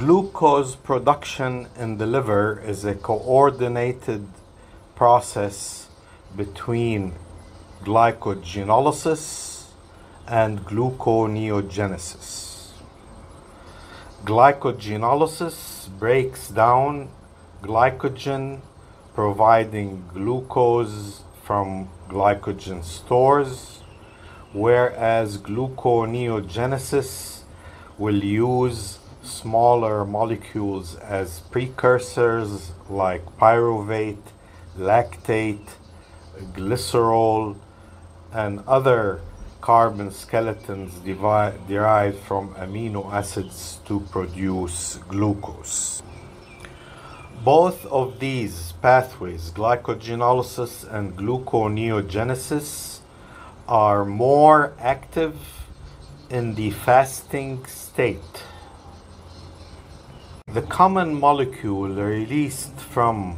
Glucose production in the liver is a coordinated process between glycogenolysis and gluconeogenesis. Glycogenolysis breaks down glycogen, providing glucose from glycogen stores, whereas gluconeogenesis will use smaller molecules as precursors like pyruvate, lactate, glycerol, and other carbon skeletons derived from amino acids to produce glucose. Both of these pathways, glycogenolysis and gluconeogenesis, are more active in the fasting state. The common molecule released from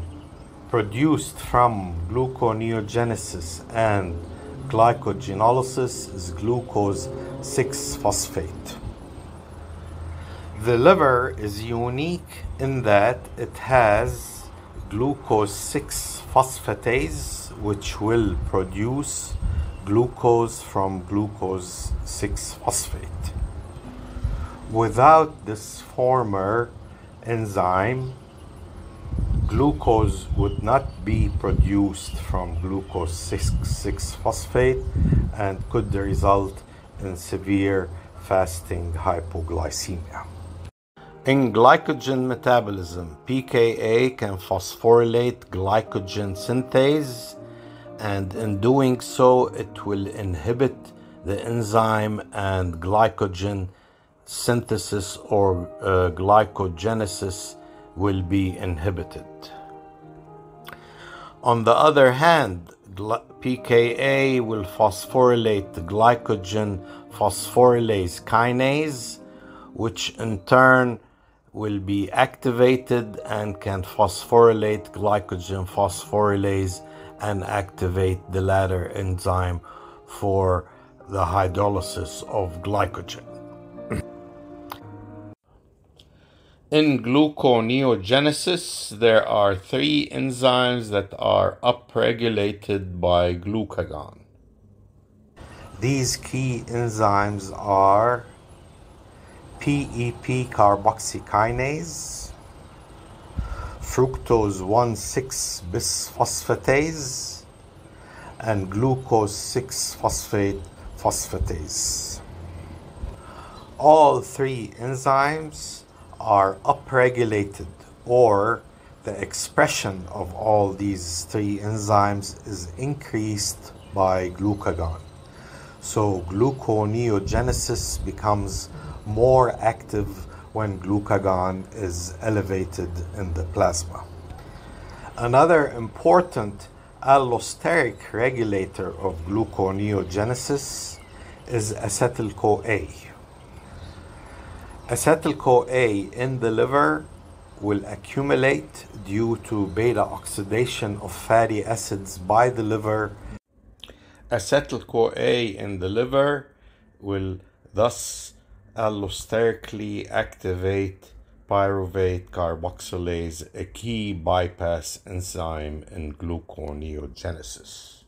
produced from gluconeogenesis and glycogenolysis is glucose 6 phosphate. The liver is unique in that it has glucose 6 phosphatase, which will produce glucose from glucose 6 phosphate. Without this former enzyme, glucose would not be produced from glucose 6 phosphate and could result in severe fasting hypoglycemia. In glycogen metabolism, PKA can phosphorylate glycogen synthase, and in doing so, it will inhibit the enzyme and glycogen synthesis or uh, glycogenesis will be inhibited. On the other hand, PKA will phosphorylate the glycogen phosphorylase kinase, which in turn will be activated and can phosphorylate glycogen phosphorylase and activate the latter enzyme for the hydrolysis of glycogen. In gluconeogenesis, there are three enzymes that are upregulated by glucagon. These key enzymes are PEP carboxykinase, fructose 1,6 bisphosphatase, and glucose 6 phosphate phosphatase. All three enzymes are upregulated or the expression of all these three enzymes is increased by glucagon. So gluconeogenesis becomes more active when glucagon is elevated in the plasma. Another important allosteric regulator of gluconeogenesis is acetyl CoA. Acetyl CoA in the liver will accumulate due to beta oxidation of fatty acids by the liver. Acetyl CoA in the liver will thus allosterically activate pyruvate carboxylase, a key bypass enzyme in gluconeogenesis.